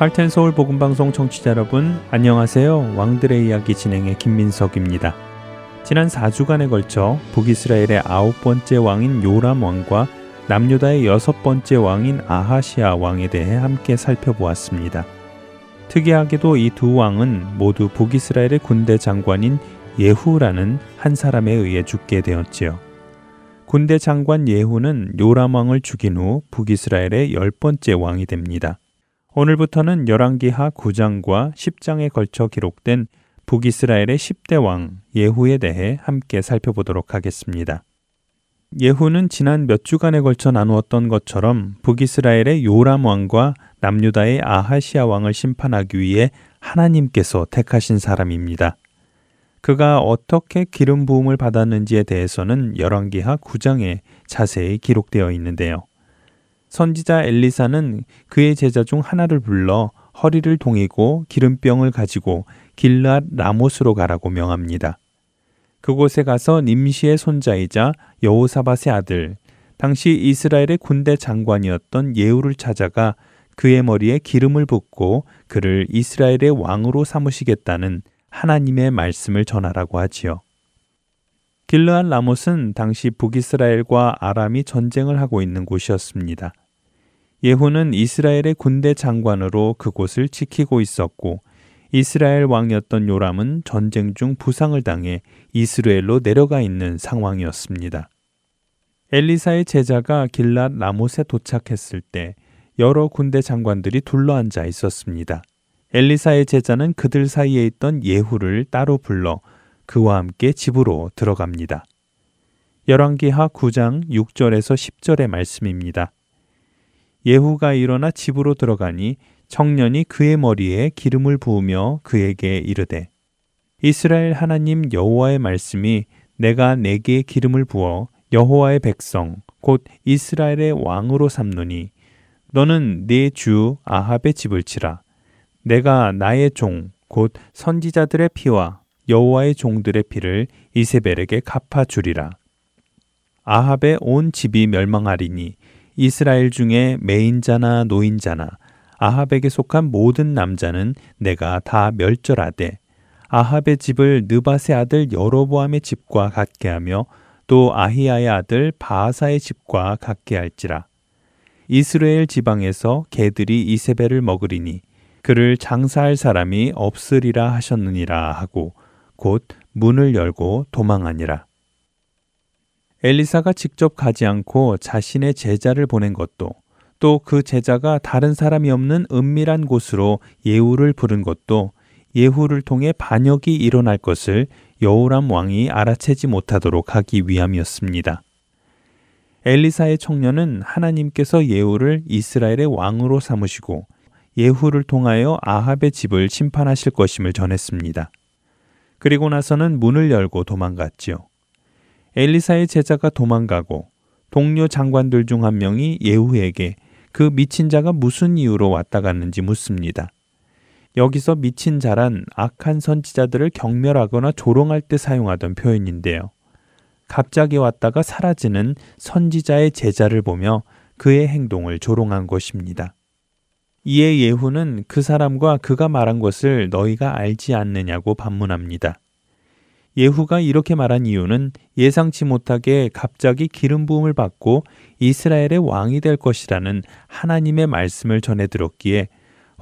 할텐 서울 복음 방송 청취자 여러분 안녕하세요. 왕들의 이야기 진행의 김민석입니다. 지난 4주간에 걸쳐 북이스라엘의 아홉 번째 왕인 요람 왕과 남유다의 여섯 번째 왕인 아하시아 왕에 대해 함께 살펴보았습니다. 특이하게도 이 두 왕은 모두 북이스라엘의 군대 장관인 예후라는 한 사람에 의해 죽게 되었지요. 군대 장관 예후는 요람 왕을 죽인 후 북이스라엘의 열 번째 왕이 됩니다. 오늘부터는 열왕기하 9장과 10장에 걸쳐 기록된 북이스라엘의 10대 왕 예후에 대해 함께 살펴보도록 하겠습니다. 예후는 지난 몇 주간에 걸쳐 나누었던 것처럼 북이스라엘의 요람 왕과 남유다의 아하시아 왕을 심판하기 위해 하나님께서 택하신 사람입니다. 그가 어떻게 기름 부음을 받았는지에 대해서는 열왕기하 9장에 자세히 기록되어 있는데요. 선지자 엘리사는 그의 제자 중 하나를 불러 허리를 동이고 기름병을 가지고 길랏 라못으로 가라고 명합니다. 그곳에 가서 님시의 손자이자 여호사밧의 아들, 당시 이스라엘의 군대 장관이었던 예후를 찾아가 그의 머리에 기름을 붓고 그를 이스라엘의 왕으로 삼으시겠다는 하나님의 말씀을 전하라고 하지요. 길르한 라못은 당시 북이스라엘과 아람이 전쟁을 하고 있는 곳이었습니다. 예후는 이스라엘의 군대 장관으로 그곳을 지키고 있었고 이스라엘 왕이었던 요람은 전쟁 중 부상을 당해 이스라엘로 내려가 있는 상황이었습니다. 엘리사의 제자가 길랏 라못에 도착했을 때 여러 군대 장관들이 둘러앉아 있었습니다. 엘리사의 제자는 그들 사이에 있던 예후를 따로 불러 그와 함께 집으로 들어갑니다. 열왕기하 9장 6절에서 10절의 말씀입니다. 예후가 일어나 집으로 들어가니 청년이 그의 머리에 기름을 부으며 그에게 이르되 이스라엘 하나님 여호와의 말씀이 내가 내게 기름을 부어 여호와의 백성 곧 이스라엘의 왕으로 삼노니 너는 네 주 아합의 집을 치라 내가 나의 종 곧 선지자들의 피와 여호와의 종들의 피를 이세벨에게 갚아 주리라. 아합의 온 집이 멸망하리니 이스라엘 중에 매인자나 노인자나 아합에게 속한 모든 남자는 내가 다 멸절하되 아합의 집을 느바세 아들 여로보암의 집과 같게 하며 또 아히야의 아들 바하사의 집과 같게 할지라. 이스라엘 지방에서 개들이 이세벨을 먹으리니 그를 장사할 사람이 없으리라 하셨느니라 하고 곧 문을 열고 도망하니라 엘리사가 직접 가지 않고 자신의 제자를 보낸 것도 또 그 제자가 다른 사람이 없는 은밀한 곳으로 예후를 부른 것도 예후를 통해 반역이 일어날 것을 여호람 왕이 알아채지 못하도록 하기 위함이었습니다. 엘리사의 청년은 하나님께서 예후를 이스라엘의 왕으로 삼으시고 예후를 통하여 아합의 집을 심판하실 것임을 전했습니다. 그리고 나서는 문을 열고 도망갔지요. 엘리사의 제자가 도망가고 동료 장관들 중 한 명이 예후에게 그 미친 자가 무슨 이유로 왔다 갔는지 묻습니다. 여기서 미친 자란 악한 선지자들을 경멸하거나 조롱할 때 사용하던 표현인데요. 갑자기 왔다가 사라지는 선지자의 제자를 보며 그의 행동을 조롱한 것입니다. 이에 예후는 그 사람과 그가 말한 것을 너희가 알지 않느냐고 반문합니다. 예후가 이렇게 말한 이유는 예상치 못하게 갑자기 기름 부음을 받고 이스라엘의 왕이 될 것이라는 하나님의 말씀을 전해 들었기에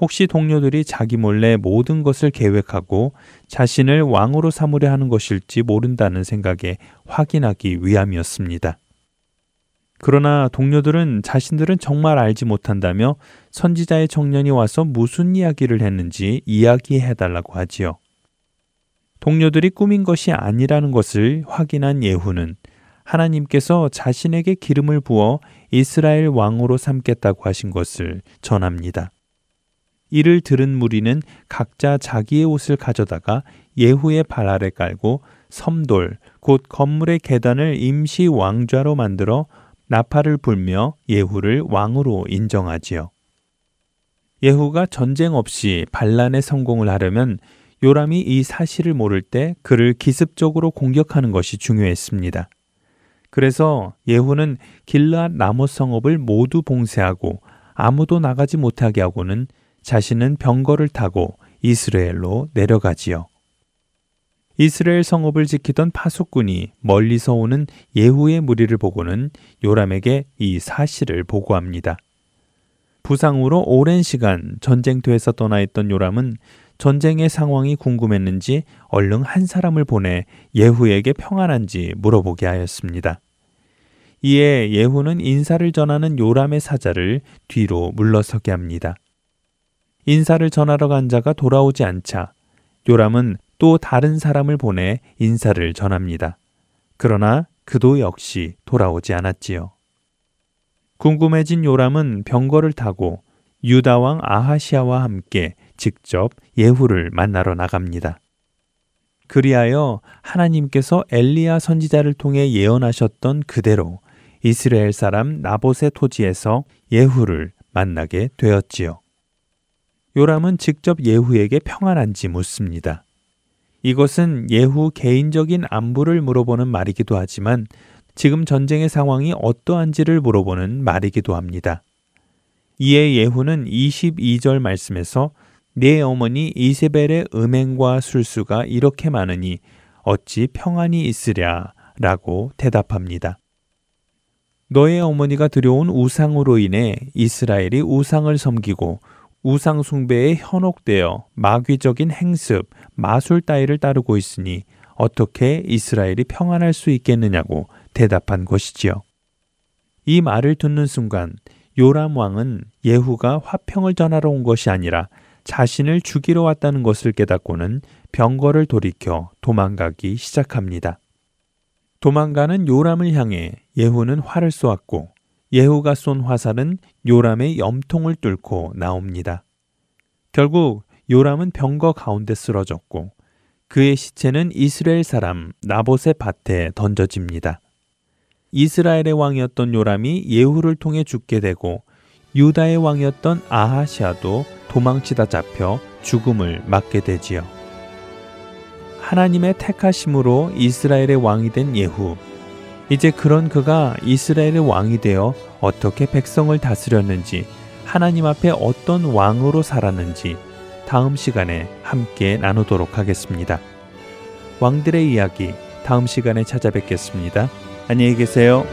혹시 동료들이 자기 몰래 모든 것을 계획하고 자신을 왕으로 삼으려 하는 것일지 모른다는 생각에 확인하기 위함이었습니다. 그러나 동료들은 자신들은 정말 알지 못한다며 선지자의 청년이 와서 무슨 이야기를 했는지 이야기해 달라고 하지요. 동료들이 꾸민 것이 아니라는 것을 확인한 예후는 하나님께서 자신에게 기름을 부어 이스라엘 왕으로 삼겠다고 하신 것을 전합니다. 이를 들은 무리는 각자 자기의 옷을 가져다가 예후의 발 아래 깔고 섬돌, 곧 건물의 계단을 임시 왕좌로 만들어 나팔을 불며 예후를 왕으로 인정하지요. 예후가 전쟁 없이 반란에 성공을 하려면 요람이 이 사실을 모를 때 그를 기습적으로 공격하는 것이 중요했습니다. 그래서 예후는 길르앗 나못 성읍을 모두 봉쇄하고 아무도 나가지 못하게 하고는 자신은 병거를 타고 이스라엘로 내려가지요. 이스라엘 성읍을 지키던 파수꾼이 멀리서 오는 예후의 무리를 보고는 요람에게 이 사실을 보고합니다. 부상으로 오랜 시간 전쟁터에서 떠나 있던 요람은 전쟁의 상황이 궁금했는지 얼른 한 사람을 보내 예후에게 평안한지 물어보게 하였습니다. 이에 예후는 인사를 전하는 요람의 사자를 뒤로 물러서게 합니다. 인사를 전하러 간 자가 돌아오지 않자 요람은 또 다른 사람을 보내 인사를 전합니다. 그러나 그도 역시 돌아오지 않았지요. 궁금해진 요람은 병거를 타고 유다왕 아하시아와 함께 직접 예후를 만나러 나갑니다. 그리하여 하나님께서 엘리야 선지자를 통해 예언하셨던 그대로 이스라엘 사람 나봇의 토지에서 예후를 만나게 되었지요. 요람은 직접 예후에게 평안한지 묻습니다. 이것은 예후 개인적인 안부를 물어보는 말이기도 하지만 지금 전쟁의 상황이 어떠한지를 물어보는 말이기도 합니다. 이에 예후는 22절 말씀에서 내 어머니 이세벨의 음행과 술수가 이렇게 많으니 어찌 평안이 있으랴 라고 대답합니다. 너의 어머니가 들여온 우상으로 인해 이스라엘이 우상을 섬기고 우상 숭배에 현혹되어 마귀적인 행습, 마술 따위를 따르고 있으니 어떻게 이스라엘이 평안할 수 있겠느냐고 대답한 것이지요. 이 말을 듣는 순간 요람 왕은 예후가 화평을 전하러 온 것이 아니라 자신을 죽이러 왔다는 것을 깨닫고는 병거를 돌이켜 도망가기 시작합니다. 도망가는 요람을 향해 예후는 활을 쏘았고 예후가 쏜 화살은 요람의 염통을 뚫고 나옵니다. 결국 요람은 병거 가운데 쓰러졌고 그의 시체는 이스라엘 사람 나봇의 밭에 던져집니다. 이스라엘의 왕이었던 요람이 예후를 통해 죽게 되고 유다의 왕이었던 아하시아도 도망치다 잡혀 죽음을 맞게 되지요. 하나님의 택하심으로 이스라엘의 왕이 된 예후. 이제 그런 그가 이스라엘의 왕이 되어 어떻게 백성을 다스렸는지 하나님 앞에 어떤 왕으로 살았는지 다음 시간에 함께 나누도록 하겠습니다. 왕들의 이야기 다음 시간에 찾아뵙겠습니다. 안녕히 계세요.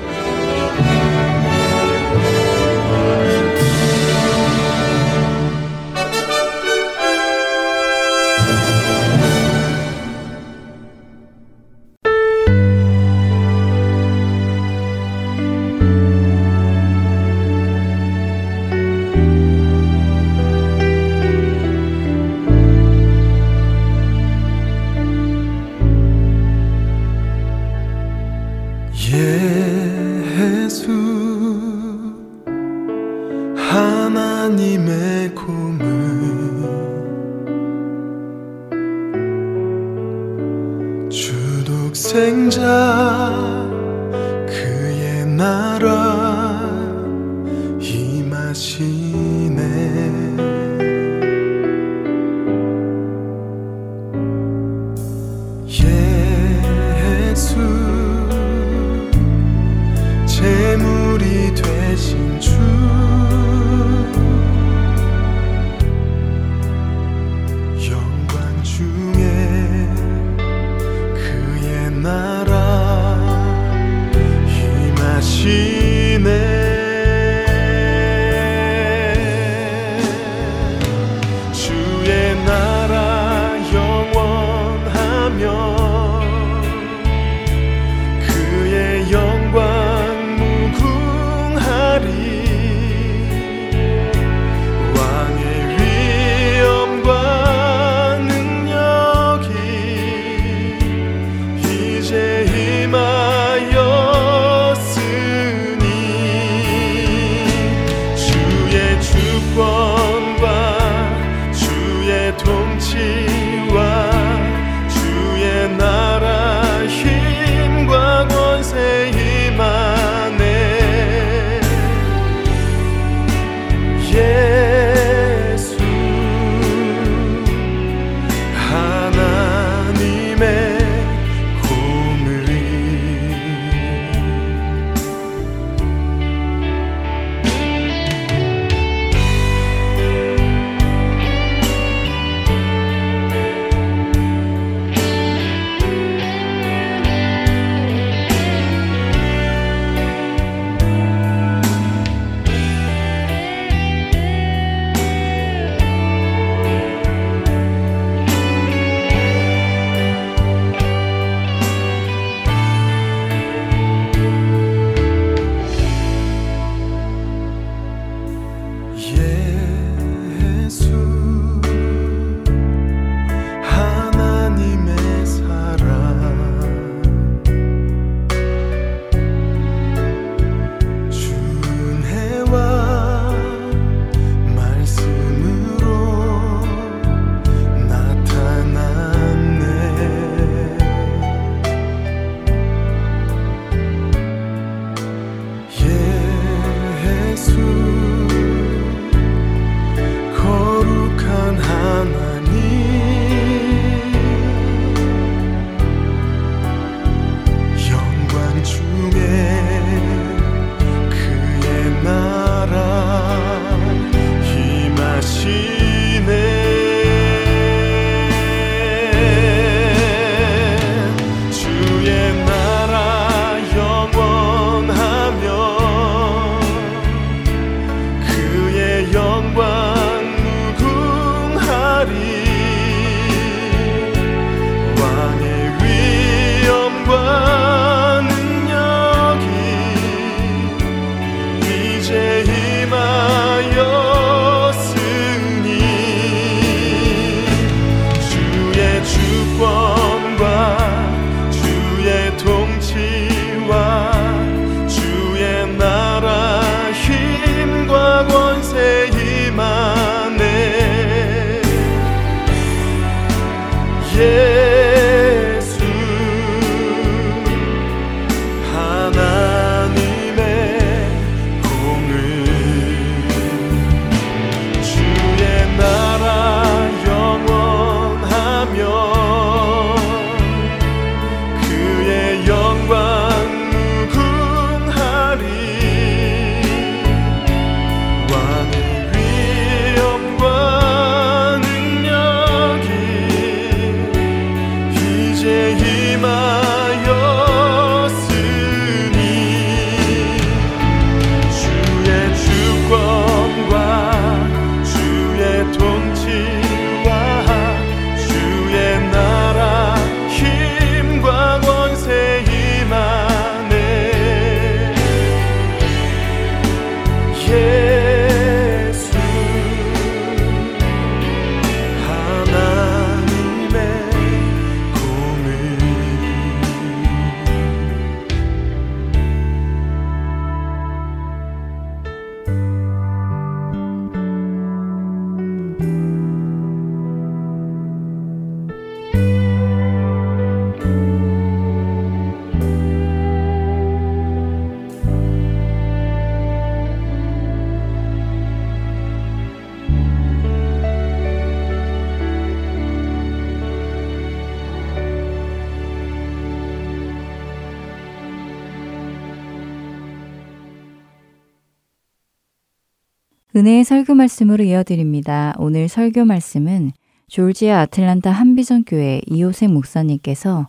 은혜의 설교 말씀으로 이어드립니다. 오늘 설교 말씀은 졸지아 아틀란타 한비전 교회 이호생 목사님께서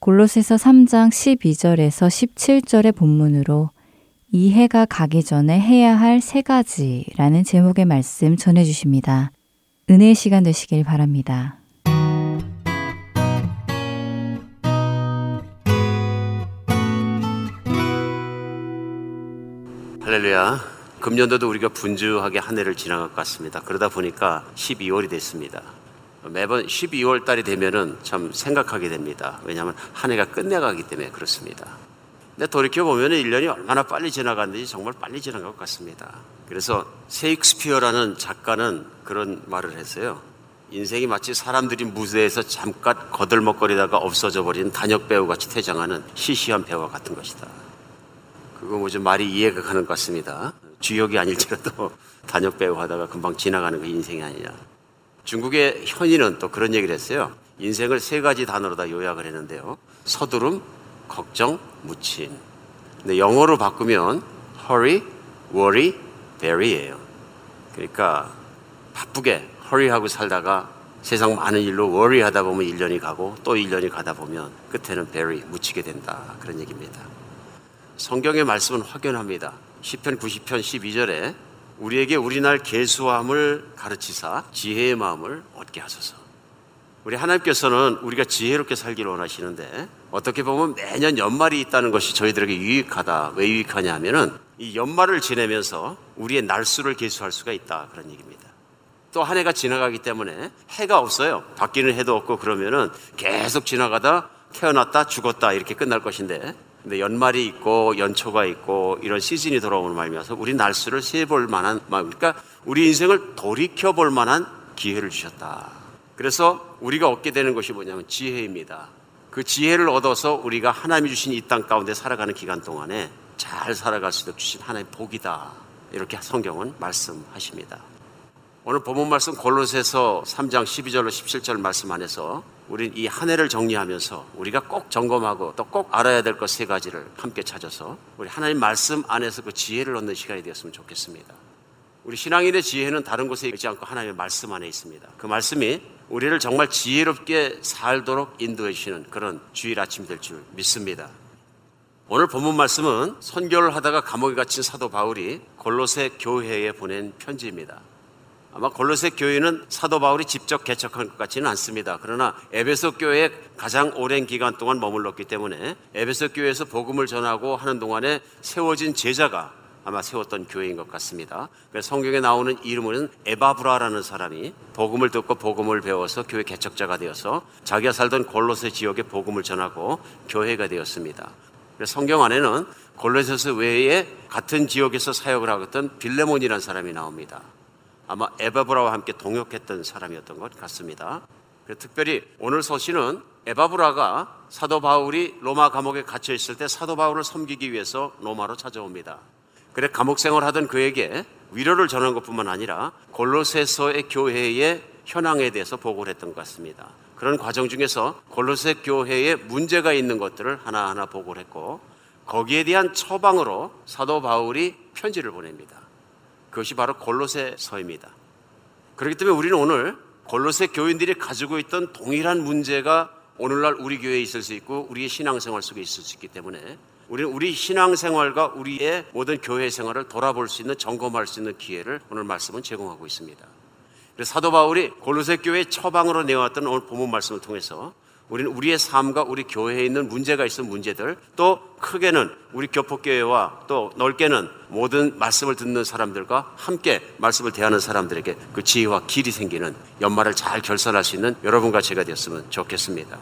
골로새서 3장 12절에서 17절의 본문으로 이 해가 가기 전에 해야 할 세 가지라는 제목의 말씀 전해 주십니다. 은혜의 시간 되시길 바랍니다. 할렐루야. 금년도도 우리가 분주하게 한 해를 지나갈 것 같습니다. 그러다 보니까 12월이 됐습니다. 매번 12월 달이 되면은 참 생각하게 됩니다. 왜냐하면 한 해가 끝내가기 때문에 그렇습니다. 근데 돌이켜보면 1년이 얼마나 빨리 지나갔는지 정말 빨리 지나간 것 같습니다. 그래서 세익스피어라는 작가는 그런 말을 했어요. 인생이 마치 사람들이 무대에서 잠깐 거들먹거리다가 없어져 버린 단역 배우 같이 퇴장하는 시시한 배우와 같은 것이다. 그거 뭐좀 말이 이해가 가는 것 같습니다. 주역이 아닐지라도 단역 배우 하다가 금방 지나가는 그 인생이 아니냐. 중국의 현인은 또 그런 얘기를 했어요. 인생을 세 가지 단어로 다 요약을 했는데요. 서두름, 걱정, 무침. 근데 영어로 바꾸면 hurry, worry, bury예요. 그러니까 바쁘게 hurry하고 살다가 세상 많은 일로 worry 하다 보면 1년이 가고 또 1년이 가다 보면 끝에는 bury, 묻히게 된다. 그런 얘기입니다. 성경의 말씀은 확연합니다. 10편 90편 12절에 우리에게 우리날 계수함을 가르치사 지혜의 마음을 얻게 하소서. 우리 하나님께서는 우리가 지혜롭게 살기를 원하시는데 어떻게 보면 매년 연말이 있다는 것이 저희들에게 유익하다. 왜 유익하냐 하면은 이 연말을 지내면서 우리의 날수를 계수할 수가 있다. 그런 얘기입니다. 또 한 해가 지나가기 때문에 해가 없어요. 바뀌는 해도 없고 그러면은 계속 지나가다 태어났다 죽었다 이렇게 끝날 것인데 근데 연말이 있고 연초가 있고 이런 시즌이 돌아오는 말이면서 우리 날수를 세볼 만한 그러니까 우리 인생을 돌이켜 볼 만한 기회를 주셨다. 그래서 우리가 얻게 되는 것이 뭐냐면 지혜입니다. 그 지혜를 얻어서 우리가 하나님이 주신 이 땅 가운데 살아가는 기간 동안에 잘 살아갈 수 있도록 주신 하나님의 복이다. 이렇게 성경은 말씀하십니다. 오늘 본문 말씀 골로새서 3장 12절로 17절 말씀 안에서 우린 이 한 해를 정리하면서 우리가 꼭 점검하고 또 꼭 알아야 될 것 세 가지를 함께 찾아서 우리 하나님 말씀 안에서 그 지혜를 얻는 시간이 되었으면 좋겠습니다. 우리 신앙인의 지혜는 다른 곳에 있지 않고 하나님의 말씀 안에 있습니다. 그 말씀이 우리를 정말 지혜롭게 살도록 인도해 주시는 그런 주일 아침이 될 줄 믿습니다. 오늘 본문 말씀은 선교를 하다가 감옥에 갇힌 사도 바울이 골로새 교회에 보낸 편지입니다. 아마 골로새 교회는 사도 바울이 직접 개척한 것 같지는 않습니다. 그러나 에베소 교회에 가장 오랜 기간 동안 머물렀기 때문에 에베소 교회에서 복음을 전하고 하는 동안에 세워진 제자가 아마 세웠던 교회인 것 같습니다. 성경에 나오는 이름은 에바브라라는 사람이 복음을 듣고 복음을 배워서 교회 개척자가 되어서 자기가 살던 골로새 지역에 복음을 전하고 교회가 되었습니다. 성경 안에는 골로새서 외에 같은 지역에서 사역을 하고 있던 빌레몬이라는 사람이 나옵니다. 아마 에바브라와 함께 동역했던 사람이었던 것 같습니다. 특별히 오늘 소시는 에바브라가 사도 바울이 로마 감옥에 갇혀 있을 때 사도 바울을 섬기기 위해서 로마로 찾아옵니다. 그래 감옥 생활하던 그에게 위로를 전한 것뿐만 아니라 골로새서의 교회의 현황에 대해서 보고를 했던 것 같습니다. 그런 과정 중에서 골로새 교회에 문제가 있는 것들을 하나하나 보고를 했고 거기에 대한 처방으로 사도 바울이 편지를 보냅니다. 그것이 바로 골로새서입니다. 그렇기 때문에 우리는 오늘 골로새 교인들이 가지고 있던 동일한 문제가 오늘날 우리 교회에 있을 수 있고 우리의 신앙생활 속에 있을 수 있기 때문에 우리는 우리 신앙생활과 우리의 모든 교회 생활을 돌아볼 수 있는 점검할 수 있는 기회를 오늘 말씀은 제공하고 있습니다. 사도 바울이 골로새 교회 처방으로 내왔던 오늘 본문 말씀을 통해서 우리는 우리의 삶과 우리 교회에 있는 문제가 있는 문제들 또 크게는 우리 교포교회와 또 넓게는 모든 말씀을 듣는 사람들과 함께 말씀을 대하는 사람들에게 그 지혜와 길이 생기는 연말을 잘 결산할 수 있는 여러분과 제가 되었으면 좋겠습니다.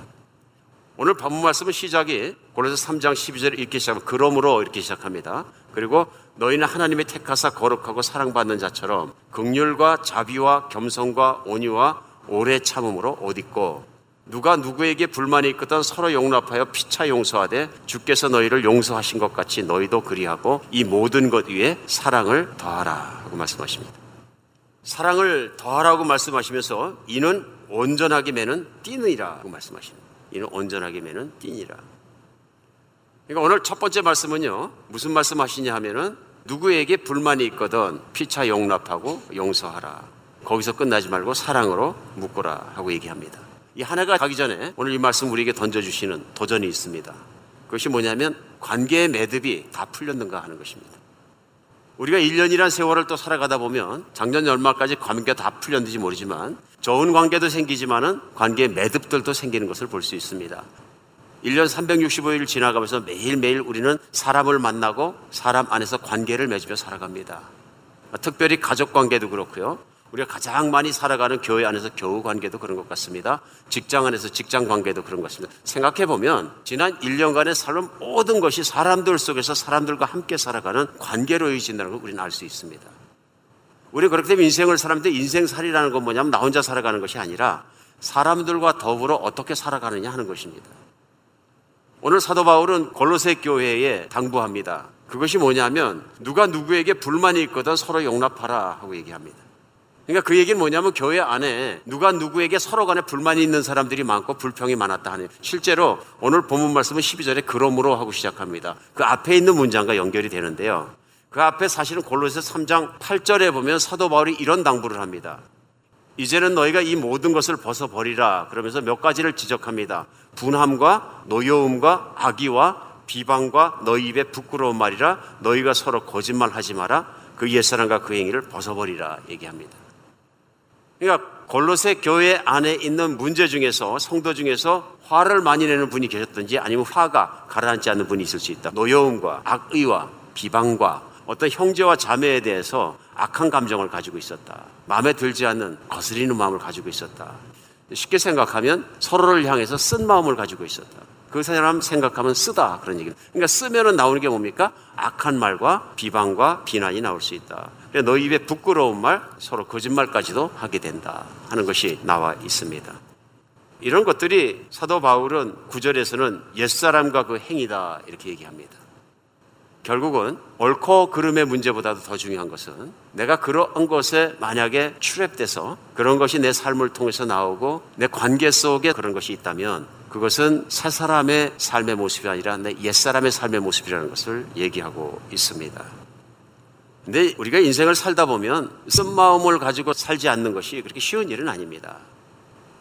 오늘 본문 말씀은 시작이 골로새 3장 12절을 읽기 시작하면 그러므로 이렇게 시작합니다. 그리고 너희는 하나님의 택하사 거룩하고 사랑받는 자처럼 극률과 자비와 겸손과 온유와 오래 참음으로 옷 입고 누가 누구에게 불만이 있거든 서로 용납하여 피차 용서하되 주께서 너희를 용서하신 것 같이 너희도 그리하고 이 모든 것 위에 사랑을 더하라 하고 말씀하십니다. 사랑을 더하라고 말씀하시면서 이는 온전하게 매는 띠느니라고 말씀하십니다. 이는 온전하게 매는 띠니라. 그러니까 오늘 첫 번째 말씀은요. 무슨 말씀하시냐 하면은 누구에게 불만이 있거든 피차 용납하고 용서하라. 거기서 끝나지 말고 사랑으로 묶어라 하고 얘기합니다. 이 한 해가 가기 전에 오늘 이 말씀 우리에게 던져주시는 도전이 있습니다. 그것이 뭐냐면 관계의 매듭이 다 풀렸는가 하는 것입니다. 우리가 1년이란 세월을 또 살아가다 보면 작년 연말까지 관계가 다 풀렸는지 모르지만 좋은 관계도 생기지만은 관계의 매듭들도 생기는 것을 볼 수 있습니다. 1년 365일 지나가면서 매일매일 우리는 사람을 만나고 사람 안에서 관계를 맺으며 살아갑니다. 특별히 가족 관계도 그렇고요. 우리가 가장 많이 살아가는 교회 안에서 교우 관계도 그런 것 같습니다. 직장 안에서 직장 관계도 그런 것 같습니다. 생각해 보면 지난 1년간의 삶은 모든 것이 사람들 속에서 사람들과 함께 살아가는 관계로 이어진다는 걸 우리는 알 수 있습니다. 우리 그렇게 되면 인생을 살는데 인생살이라는 건 뭐냐면 나 혼자 살아가는 것이 아니라 사람들과 더불어 어떻게 살아가느냐 하는 것입니다. 오늘 사도 바울은 골로새 교회에 당부합니다. 그것이 뭐냐면 누가 누구에게 불만이 있거든 서로 용납하라 하고 얘기합니다. 그러니까 그 얘기는 뭐냐면 교회 안에 누가 누구에게 서로 간에 불만이 있는 사람들이 많고 불평이 많았다 하는 실제로 오늘 본문 말씀은 12절에 그러므로 하고 시작합니다. 그 앞에 있는 문장과 연결이 되는데요. 그 앞에 사실은 골로새 3장 8절에 보면 사도 바울이 이런 당부를 합니다. 이제는 너희가 이 모든 것을 벗어버리라 그러면서 몇 가지를 지적합니다. 분함과 노여움과 악의와 비방과 너희 입에 부끄러운 말이라 너희가 서로 거짓말하지 마라 그 옛사람과 그 행위를 벗어버리라 얘기합니다. 그러니까 골로새 교회 안에 있는 문제 중에서 성도 중에서 화를 많이 내는 분이 계셨든지 아니면 화가 가라앉지 않는 분이 있을 수 있다. 노여움과 악의와 비방과 어떤 형제와 자매에 대해서 악한 감정을 가지고 있었다. 마음에 들지 않는 거스리는 마음을 가지고 있었다. 쉽게 생각하면 서로를 향해서 쓴 마음을 가지고 있었다. 그 사람 생각하면 쓰다 그런 얘기. 그러니까 쓰면은 나오는 게 뭡니까? 악한 말과 비방과 비난이 나올 수 있다. 너 입에 부끄러운 말, 서로 거짓말까지도 하게 된다 하는 것이 나와 있습니다. 이런 것들이 사도 바울은 구절에서는 옛사람과 그 행위다 이렇게 얘기합니다. 결국은 옳고 그름의 문제보다도 더 중요한 것은 내가 그런 것에 만약에 출랩돼서 그런 것이 내 삶을 통해서 나오고 내 관계 속에 그런 것이 있다면 그것은 새 사람의 삶의 모습이 아니라 내 옛사람의 삶의 모습이라는 것을 얘기하고 있습니다. 근데 우리가 인생을 살다 보면 쓴 마음을 가지고 살지 않는 것이 그렇게 쉬운 일은 아닙니다.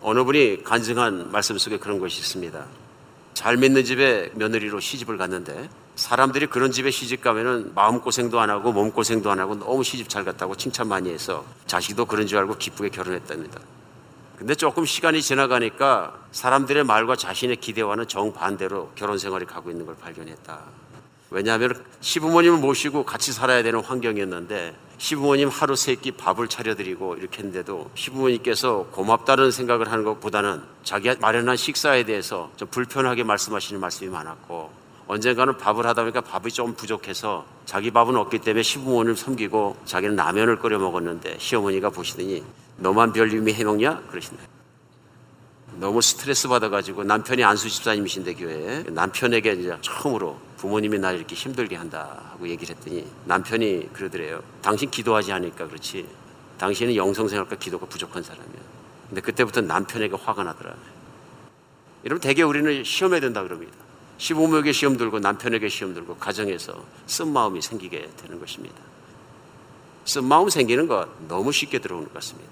어느 분이 간증한 말씀 속에 그런 것이 있습니다. 잘 믿는 집에 며느리로 시집을 갔는데 사람들이 그런 집에 시집 가면은 마음고생도 안 하고 몸고생도 안 하고 너무 시집 잘 갔다고 칭찬 많이 해서 자식도 그런 줄 알고 기쁘게 결혼했답니다. 근데 조금 시간이 지나가니까 사람들의 말과 자신의 기대와는 정반대로 결혼 생활이 가고 있는 걸 발견했다. 왜냐하면 시부모님을 모시고 같이 살아야 되는 환경이었는데 시부모님 하루 세 끼 밥을 차려드리고 이렇게 했는데도 시부모님께서 고맙다는 생각을 하는 것보다는 자기 마련한 식사에 대해서 좀 불편하게 말씀하시는 말씀이 많았고 언젠가는 밥을 하다 보니까 밥이 좀 부족해서 자기 밥은 없기 때문에 시부모님 섬기고 자기는 라면을 끓여 먹었는데 시어머니가 보시더니 너만 별님이 해먹냐? 그러신다. 너무 스트레스 받아가지고 남편이 안수 집사님이신데 교회에 남편에게 이제 처음으로 부모님이 날 이렇게 힘들게 한다 하고 얘기를 했더니 남편이 그러더래요. 당신 기도하지 않으니까 그렇지. 당신은 영성생활과 기도가 부족한 사람이야. 근데 그때부터 남편에게 화가 나더라. 여러분 대개 우리는 시험에 된다 그럽니다. 시부모에게 시험 들고 남편에게 시험 들고 가정에서 쓴 마음이 생기게 되는 것입니다. 쓴 마음 생기는 것 너무 쉽게 들어오는 것 같습니다.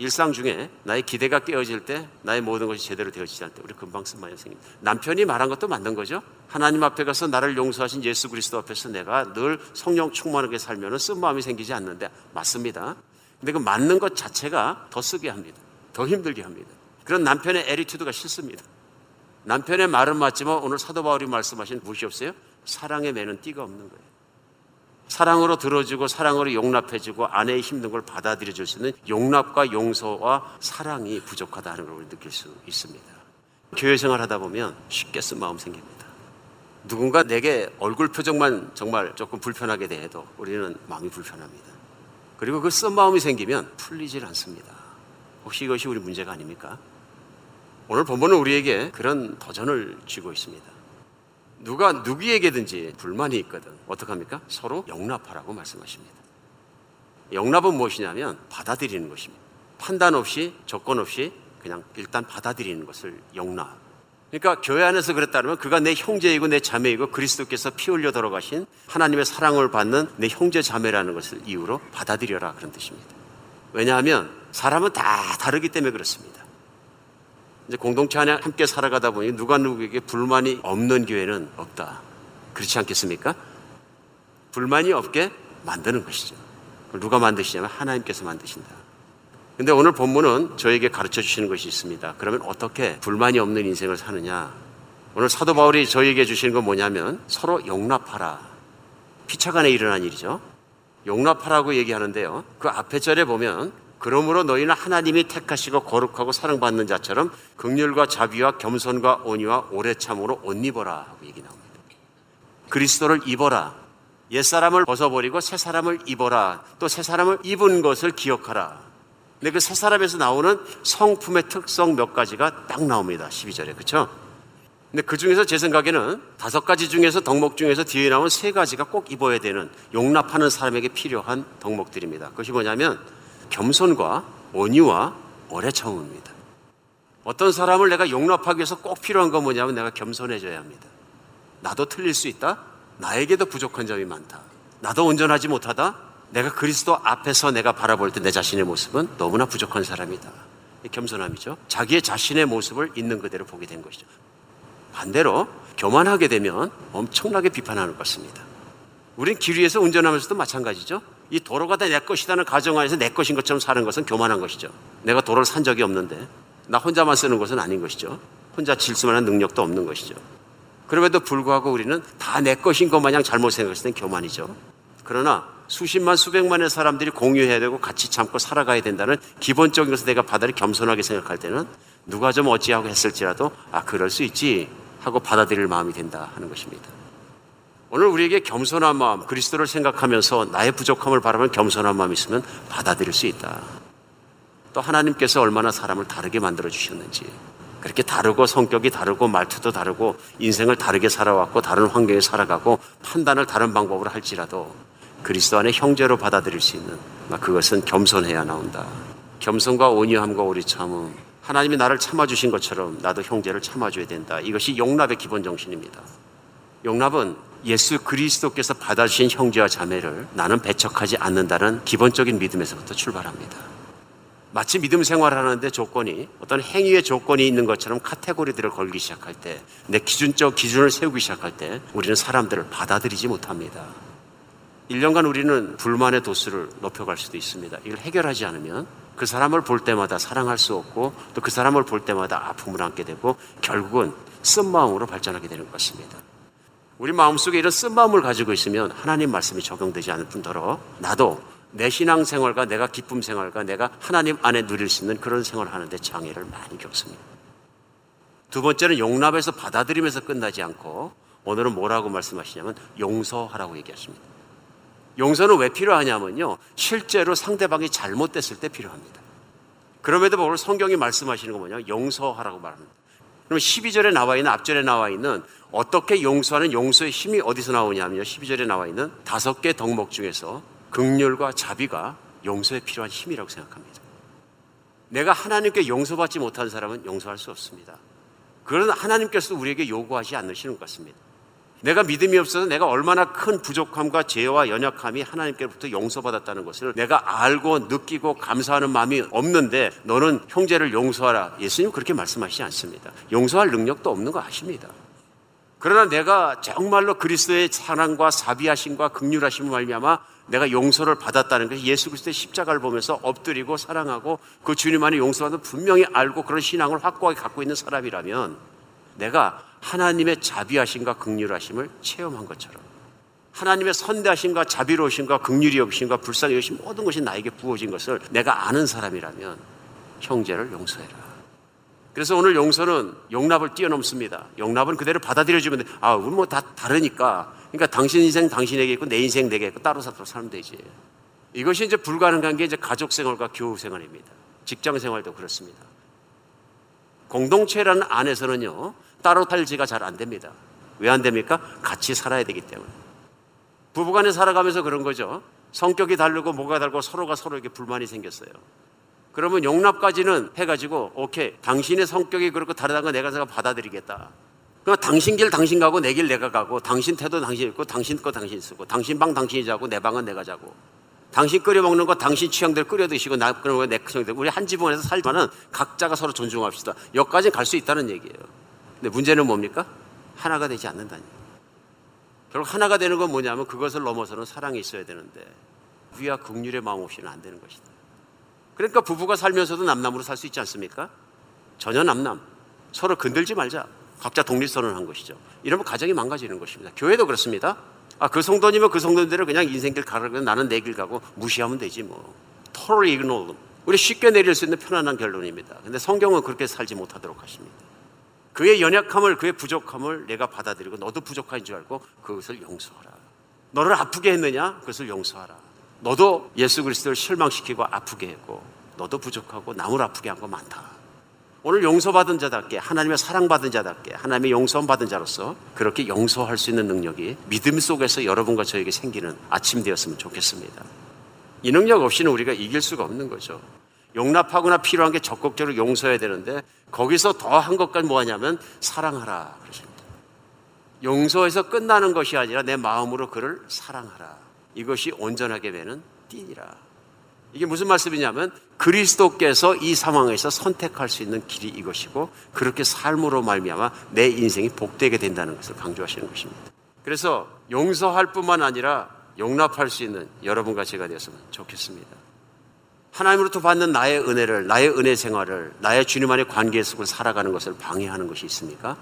일상 중에 나의 기대가 깨어질 때 나의 모든 것이 제대로 되어지지 않을 때 우리 금방 쓴마음이 생깁니다. 남편이 말한 것도 맞는 거죠. 하나님 앞에 가서 나를 용서하신 예수 그리스도 앞에서 내가 늘 성령 충만하게 살면 쓴마음이 생기지 않는데 맞습니다. 근데 그 맞는 것 자체가 더 쓰게 합니다. 더 힘들게 합니다. 그런 남편의 에리튜드가 싫습니다. 남편의 말은 맞지만 오늘 사도 바울이 말씀하신 무엇이 없어요? 사랑의 매는 띠가 없는 거예요. 사랑으로 들어주고 사랑으로 용납해주고 아내의 힘든 걸 받아들여 줄 수 있는 용납과 용서와 사랑이 부족하다는 걸 느낄 수 있습니다. 교회 생활 하다 보면 쉽게 쓴 마음 생깁니다. 누군가 내게 얼굴 표정만 정말 조금 불편하게 대해도 우리는 마음이 불편합니다. 그리고 그 쓴 마음이 생기면 풀리질 않습니다. 혹시 이것이 우리 문제가 아닙니까? 오늘 본문은 우리에게 그런 도전을 쥐고 있습니다. 누가 누구에게든지 불만이 있거든. 어떡합니까? 서로 용납하라고 말씀하십니다. 용납은 무엇이냐면 받아들이는 것입니다. 판단 없이 조건 없이 그냥 일단 받아들이는 것을 용납. 그러니까 교회 안에서 그랬다면 그가 내 형제이고 내 자매이고 그리스도께서 피 흘려 돌아가신 하나님의 사랑을 받는 내 형제 자매라는 것을 이유로 받아들여라 그런 뜻입니다. 왜냐하면 사람은 다 다르기 때문에 그렇습니다. 이제 공동체 안에 함께 살아가다 보니 누가 누구에게 불만이 없는 교회는 없다. 그렇지 않겠습니까? 불만이 없게 만드는 것이죠. 누가 만드시냐면 하나님께서 만드신다. 근데 오늘 본문은 저에게 가르쳐 주시는 것이 있습니다. 그러면 어떻게 불만이 없는 인생을 사느냐? 오늘 사도 바울이 저에게 주시는 건 뭐냐면 서로 용납하라. 피차간에 일어난 일이죠. 용납하라고 얘기하는데요. 그 앞에 절에 보면 그러므로 너희는 하나님이 택하시고 거룩하고 사랑받는 자처럼 극률과 자비와 겸손과 온유와 오래 참으로 옷 입어라 하고 얘기 나옵니다. 그리스도를 입어라. 옛사람을 벗어버리고 새 사람을 입어라. 또 새 사람을 입은 것을 기억하라. 근데 그 새 사람에서 나오는 성품의 특성 몇 가지가 딱 나옵니다. 12절에. 그렇죠? 근데 그 중에서 제 생각에는 다섯 가지 중에서 덕목 중에서 뒤에 나온 세 가지가 꼭 입어야 되는 용납하는 사람에게 필요한 덕목들입니다. 그것이 뭐냐면 겸손과 온유와 오래 참음입니다. 어떤 사람을 내가 용납하기 위해서 꼭 필요한 건 뭐냐면 내가 겸손해져야 합니다. 나도 틀릴 수 있다. 나에게도 부족한 점이 많다. 나도 온전하지 못하다. 내가 그리스도 앞에서 내가 바라볼 때 내 자신의 모습은 너무나 부족한 사람이다. 겸손함이죠. 자기의 자신의 모습을 있는 그대로 보게 된 것이죠. 반대로 교만하게 되면 엄청나게 비판하는 것 같습니다. 우린 길 위에서 운전하면서도 마찬가지죠. 이 도로가 다 내 것이라는 가정 안에서 내 것인 것처럼 사는 것은 교만한 것이죠. 내가 도로를 산 적이 없는데 나 혼자만 쓰는 것은 아닌 것이죠. 혼자 질 수만한 능력도 없는 것이죠. 그럼에도 불구하고 우리는 다 내 것인 것 마냥 잘못 생각했을 땐 교만이죠. 그러나 수십만 수백만의 사람들이 공유해야 되고 같이 참고 살아가야 된다는 기본적인 것을 내가 받아들이 겸손하게 생각할 때는 누가 좀 어찌하고 했을지라도 아 그럴 수 있지 하고 받아들일 마음이 된다 하는 것입니다. 오늘 우리에게 겸손한 마음, 그리스도를 생각하면서 나의 부족함을 바라면 겸손한 마음이 있으면 받아들일 수 있다. 또 하나님께서 얼마나 사람을 다르게 만들어 주셨는지 그렇게 다르고 성격이 다르고 말투도 다르고 인생을 다르게 살아왔고 다른 환경에 살아가고 판단을 다른 방법으로 할지라도 그리스도 안에 형제로 받아들일 수 있는 그것은 겸손해야 나온다. 겸손과 온유함과 오리 참음 하나님이 나를 참아주신 것처럼 나도 형제를 참아줘야 된다. 이것이 용납의 기본 정신입니다. 용납은 예수 그리스도께서 받아주신 형제와 자매를 나는 배척하지 않는다는 기본적인 믿음에서부터 출발합니다. 마치 믿음 생활하는데 조건이 어떤 행위의 조건이 있는 것처럼 카테고리들을 걸기 시작할 때, 내 기준적 기준을 세우기 시작할 때 우리는 사람들을 받아들이지 못합니다. 1년간 우리는 불만의 도수를 높여갈 수도 있습니다. 이걸 해결하지 않으면 그 사람을 볼 때마다 사랑할 수 없고 또 그 사람을 볼 때마다 아픔을 안게 되고 결국은 쓴 마음으로 발전하게 되는 것 같습니다. 우리 마음속에 이런 쓴 마음을 가지고 있으면 하나님 말씀이 적용되지 않을 뿐더러 나도 내 신앙 생활과 내가 기쁨 생활과 내가 하나님 안에 누릴 수 있는 그런 생활을 하는데 장애를 많이 겪습니다. 두 번째는 용납해서 받아들이면서 끝나지 않고 오늘은 뭐라고 말씀하시냐면 용서하라고 얘기하십니다. 용서는 왜 필요하냐면요. 실제로 상대방이 잘못됐을 때 필요합니다. 그럼에도 불구하고 성경이 말씀하시는 건 뭐냐? 용서하라고 말합니다. 그러면 12절에 나와 있는 앞절에 나와 있는 어떻게 용서하는 용서의 힘이 어디서 나오냐면요. 12절에 나와 있는 다섯 개 덕목 중에서 극률과 자비가 용서에 필요한 힘이라고 생각합니다. 내가 하나님께 용서받지 못한 사람은 용서할 수 없습니다. 그러나 하나님께서도 우리에게 요구하지 않으시는 것 같습니다. 내가 믿음이 없어서 내가 얼마나 큰 부족함과 죄와 연약함이 하나님께로부터 용서받았다는 것을 내가 알고 느끼고 감사하는 마음이 없는데 너는 형제를 용서하라. 예수님 그렇게 말씀하시지 않습니다. 용서할 능력도 없는 거 아십니다. 그러나 내가 정말로 그리스도의 사랑과 사비하심과 극률하심을 말미암아 내가 용서를 받았다는 것이 예수 그리스도의 십자가를 보면서 엎드리고 사랑하고 그 주님 안에 용서받는 분명히 알고 그런 신앙을 확고하게 갖고 있는 사람이라면 내가 하나님의 자비하심과 극률하심을 체험한 것처럼 하나님의 선대하심과 자비로우심과 극률이 여기심과 불쌍히 여기심 모든 것이 나에게 부어진 것을 내가 아는 사람이라면 형제를 용서해라. 그래서 오늘 용서는 용납을 뛰어넘습니다. 용납은 그대로 받아들여주면 돼. 아, 우리 뭐 다 다르니까. 그러니까 당신 인생 당신에게 있고 내 인생 내게 있고 따로 살고 살면 되지. 이것이 이제 불가능한 게 이제 가족 생활과 교우 생활입니다. 직장 생활도 그렇습니다. 공동체라는 안에서는요, 따로 살지가 잘 안 됩니다. 왜 안 됩니까? 같이 살아야 되기 때문에. 부부간에 살아가면서 그런 거죠. 성격이 다르고 뭐가 다르고 서로가 서로에게 불만이 생겼어요. 그러면 용납까지는 해가지고 오케이 당신의 성격이 그렇고 다르다는 거 내가 받아들이겠다. 그럼 당신 길 당신 가고 내 길 내가 가고 당신 태도 당신 있고 당신 거 당신 쓰고 당신 방 당신이 자고 내 방은 내가 자고 당신 끓여 먹는 거 당신 취향대로 끓여 드시고 나 그런 거내 취향대로 우리 한 지붕에서 살지만은 각자가 서로 존중합시다. 여기까지 갈 수 있다는 얘기예요. 근데 문제는 뭡니까? 하나가 되지 않는다니. 결국 하나가 되는 건 뭐냐면 그것을 넘어서는 사랑이 있어야 되는데 위와 극률의 마음 없이는 안 되는 것이다. 그러니까 부부가 살면서도 남남으로 살 수 있지 않습니까? 전혀 남남. 서로 건들지 말자. 각자 독립선언을 한 것이죠. 이러면 가정이 망가지는 것입니다. 교회도 그렇습니다. 아, 그 성도님은 그 성도님대로 그냥 인생길 가라고 나는 내 길 가고 무시하면 되지 뭐. totally ignore. 우리 쉽게 내릴 수 있는 편안한 결론입니다. 근데 성경은 그렇게 살지 못하도록 하십니다. 그의 연약함을, 그의 부족함을 내가 받아들이고 너도 부족한 줄 알고 그것을 용서하라. 너를 아프게 했느냐? 그것을 용서하라. 너도 예수 그리스도를 실망시키고 아프게 했고 너도 부족하고 남을 아프게 한 거 많다. 오늘 용서받은 자답게 하나님의 사랑받은 자답게 하나님의 용서 받은 자로서 그렇게 용서할 수 있는 능력이 믿음 속에서 여러분과 저에게 생기는 아침 되었으면 좋겠습니다. 이 능력 없이는 우리가 이길 수가 없는 거죠. 용납하거나 필요한 게 적극적으로 용서해야 되는데 거기서 더 한 것까지 뭐하냐면 사랑하라 그러십니다. 용서에서 끝나는 것이 아니라 내 마음으로 그를 사랑하라. 이것이 온전하게 되는 띠니라. 이게 무슨 말씀이냐면 그리스도께서 이 상황에서 선택할 수 있는 길이 이것이고 그렇게 삶으로 말미암아 내 인생이 복되게 된다는 것을 강조하시는 것입니다. 그래서 용서할 뿐만 아니라 용납할 수 있는 여러분과 제가 되었으면 좋겠습니다. 하나님으로부터 받는 나의 은혜를, 나의 은혜 생활을, 나의 주님 안의 관계 속을 살아가는 것을 방해하는 것이 있습니까?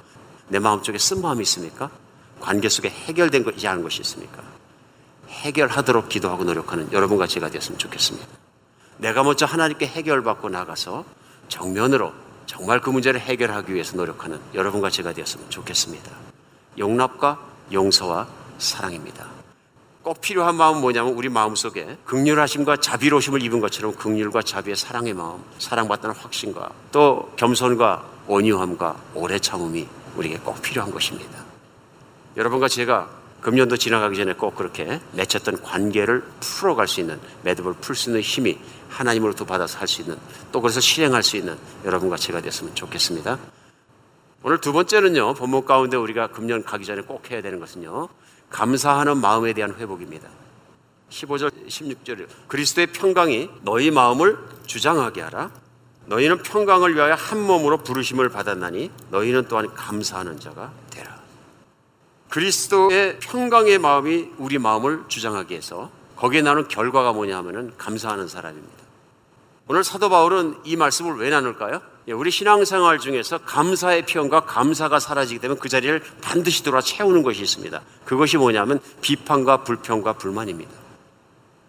내 마음속에 쓴 마음이 있습니까? 관계 속에 해결된 것이지 않은 것이 있습니까? 해결하도록 기도하고 노력하는 여러분과 제가 되었으면 좋겠습니다. 내가 먼저 하나님께 해결받고 나가서 정면으로 정말 그 문제를 해결하기 위해서 노력하는 여러분과 제가 되었으면 좋겠습니다. 용납과 용서와 사랑입니다. 꼭 필요한 마음은 뭐냐면 우리 마음속에 극률하심과 자비로심을 입은 것처럼 극률과 자비의 사랑의 마음, 사랑받다는 확신과 또 겸손과 온유함과 오래 참음이 우리에게 꼭 필요한 것입니다. 여러분과 제가 금년도 지나가기 전에 꼭 그렇게 맺혔던 관계를 풀어갈 수 있는 매듭을 풀 수 있는 힘이 하나님으로부터 받아서 할 수 있는 또 그래서 실행할 수 있는 여러분과 제가 됐으면 좋겠습니다. 오늘 두 번째는요 본문 가운데 우리가 금년 가기 전에 꼭 해야 되는 것은요 감사하는 마음에 대한 회복입니다. 15절 16절 그리스도의 평강이 너희 마음을 주장하게 하라 너희는 평강을 위하여 한 몸으로 부르심을 받았나니 너희는 또한 감사하는 자가 되라. 그리스도의 평강의 마음이 우리 마음을 주장하게 해서 거기에 나오는 결과가 뭐냐 하면은 감사하는 사람입니다. 오늘 사도 바울은 이 말씀을 왜 나눌까요? 예, 우리 신앙생활 중에서 감사의 표현과 감사가 사라지게 되면 그 자리를 반드시 돌아 채우는 것이 있습니다. 그것이 뭐냐면 비판과 불평과 불만입니다.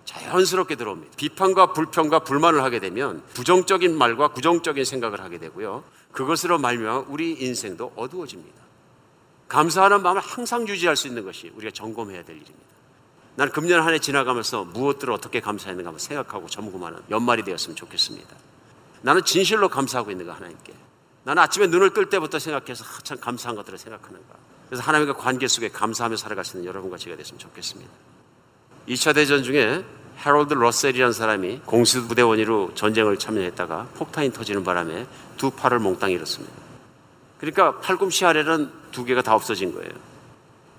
자연스럽게 들어옵니다. 비판과 불평과 불만을 하게 되면 부정적인 말과 부정적인 생각을 하게 되고요. 그것으로 말미암아 우리 인생도 어두워집니다. 감사하는 마음을 항상 유지할 수 있는 것이 우리가 점검해야 될 일입니다. 나는 금년 한 해 지나가면서 무엇들을 어떻게 감사했는가 한번 생각하고 점검하는 연말이 되었으면 좋겠습니다. 나는 진실로 감사하고 있는가 하나님께. 나는 아침에 눈을 뜰 때부터 생각해서 참 감사한 것들을 생각하는가. 그래서 하나님과 관계 속에 감사하며 있는 여러분과 제가 됐으면 좋겠습니다. 2차 대전 중에 해롤드 러셀이라는 사람이 공수부대원으로 전쟁을 참여했다가 폭탄이 터지는 바람에 두 팔을 몽땅 잃었습니다. 그러니까 팔꿈치 아래는 두 개가 다 없어진 거예요.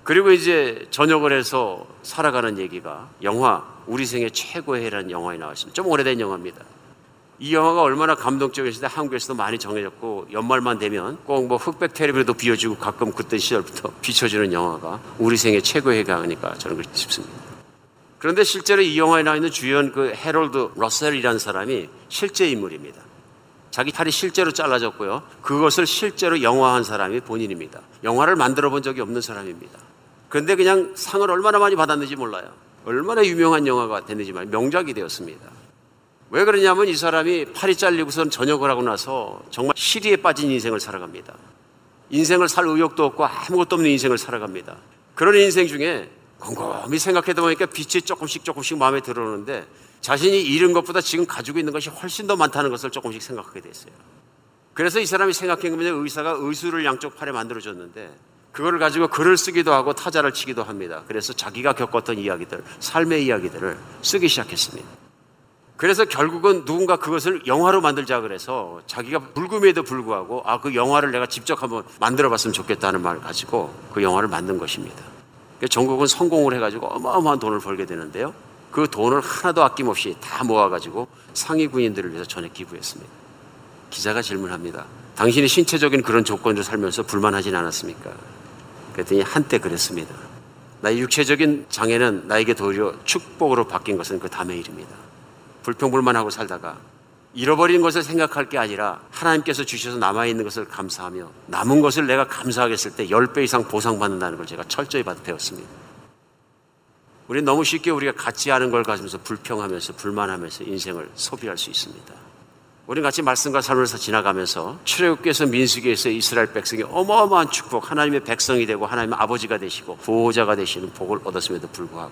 그리고 이제 전역을 해서 살아가는 얘기가 영화 우리 생애 최고의 해라는 영화에 나왔습니다. 좀 오래된 영화입니다. 이 영화가 얼마나 감동적이었는데 한국에서도 많이 정해졌고 연말만 되면 꼭 뭐 흑백 텔레비도 비워주고 가끔 그때 시절부터 비춰주는 영화가 우리 생애 최고의 해가 아닐까 저는 그렇게 싶습니다. 그런데 실제로 이 영화에 나와 있는 주연 그 해롤드 러셀이라는 사람이 실제 인물입니다. 자기 팔이 실제로 잘라졌고요. 그것을 실제로 영화한 사람이 본인입니다. 영화를 만들어 본 적이 없는 사람입니다. 그런데 그냥 상을 얼마나 많이 받았는지 몰라요. 얼마나 유명한 영화가 됐는지 말 명작이 되었습니다. 왜 그러냐면 이 사람이 팔이 잘리고선 전역을 하고 나서 정말 시리에 빠진 인생을 살아갑니다. 인생을 살 의욕도 없고 아무것도 없는 인생을 살아갑니다. 그런 인생 중에 곰곰이 생각해도 보니까 빛이 조금씩 조금씩 마음에 들어오는데 자신이 잃은 것보다 지금 가지고 있는 것이 훨씬 더 많다는 것을 조금씩 생각하게 됐어요. 그래서 이 사람이 생각해 보면 의사가 의수를 양쪽 팔에 만들어줬는데 그걸 가지고 글을 쓰기도 하고 타자를 치기도 합니다. 그래서 자기가 겪었던 이야기들, 삶의 이야기들을 쓰기 시작했습니다. 그래서 결국은 누군가 그것을 영화로 만들자 그래서 자기가 불금에도 불구하고 아, 그 영화를 내가 직접 한번 만들어 봤으면 좋겠다는 말을 가지고 그 영화를 만든 것입니다. 전국은 성공을 해가지고 어마어마한 돈을 벌게 되는데요. 그 돈을 하나도 아낌없이 다 모아가지고 상위 군인들을 위해서 전에 기부했습니다. 기자가 질문합니다. 당신이 신체적인 그런 조건으로 살면서 불만하진 않았습니까? 그랬더니 한때 그랬습니다. 나의 육체적인 장애는 나에게 도리어 축복으로 바뀐 것은 그 다음의 일입니다. 불평불만하고 살다가 잃어버린 것을 생각할 게 아니라 하나님께서 주셔서 남아있는 것을 감사하며 남은 것을 내가 감사하겠을 때 10배 이상 보상받는다는 걸 제가 철저히 배웠습니다. 우리는 너무 쉽게 우리가 같지 않은 걸 가지면서 불평하면서 불만하면서 인생을 소비할 수 있습니다. 우리는 같이 말씀과 삶을 지나가면서 출애굽께서 민수기에서 이스라엘 백성이 어마어마한 축복, 하나님의 백성이 되고 하나님의 아버지가 되시고 보호자가 되시는 복을 얻었음에도 불구하고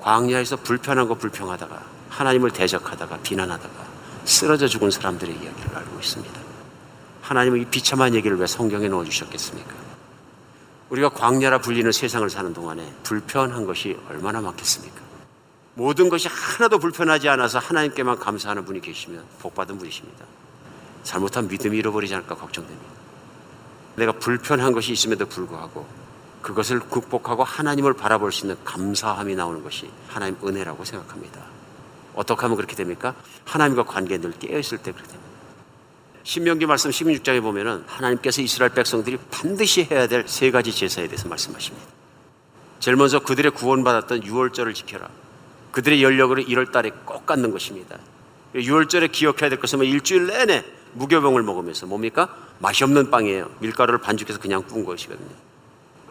광야에서 불편한 거 불평하다가 하나님을 대적하다가 비난하다가 쓰러져 죽은 사람들의 이야기를 알고 있습니다. 하나님은 이 비참한 얘기를 왜 성경에 넣어 주셨겠습니까? 우리가 광야라 불리는 세상을 사는 동안에 불편한 것이 얼마나 많겠습니까? 모든 것이 하나도 불편하지 않아서 하나님께만 감사하는 분이 계시면 복받은 분이십니다. 잘못한 믿음이 잃어버리지 않을까 걱정됩니다. 내가 불편한 것이 있음에도 불구하고 그것을 극복하고 하나님을 바라볼 수 있는 감사함이 나오는 것이 하나님 은혜라고 생각합니다. 어떻게 하면 그렇게 됩니까? 하나님과 관계에 늘 깨어있을 때 그렇게 됩니다. 신명기 말씀 16장에 보면은 하나님께서 이스라엘 백성들이 반드시 해야 될 세 가지 제사에 대해서 말씀하십니다. 제일 먼저 그들의 구원받았던 유월절을 지켜라. 그들의 연력으로 1월 달에 꼭 갖는 것입니다. 유월절에 기억해야 될 것은 뭐 일주일 내내 무교병을 먹으면서 뭡니까? 맛이 없는 빵이에요. 밀가루를 반죽해서 그냥 구운 것이거든요.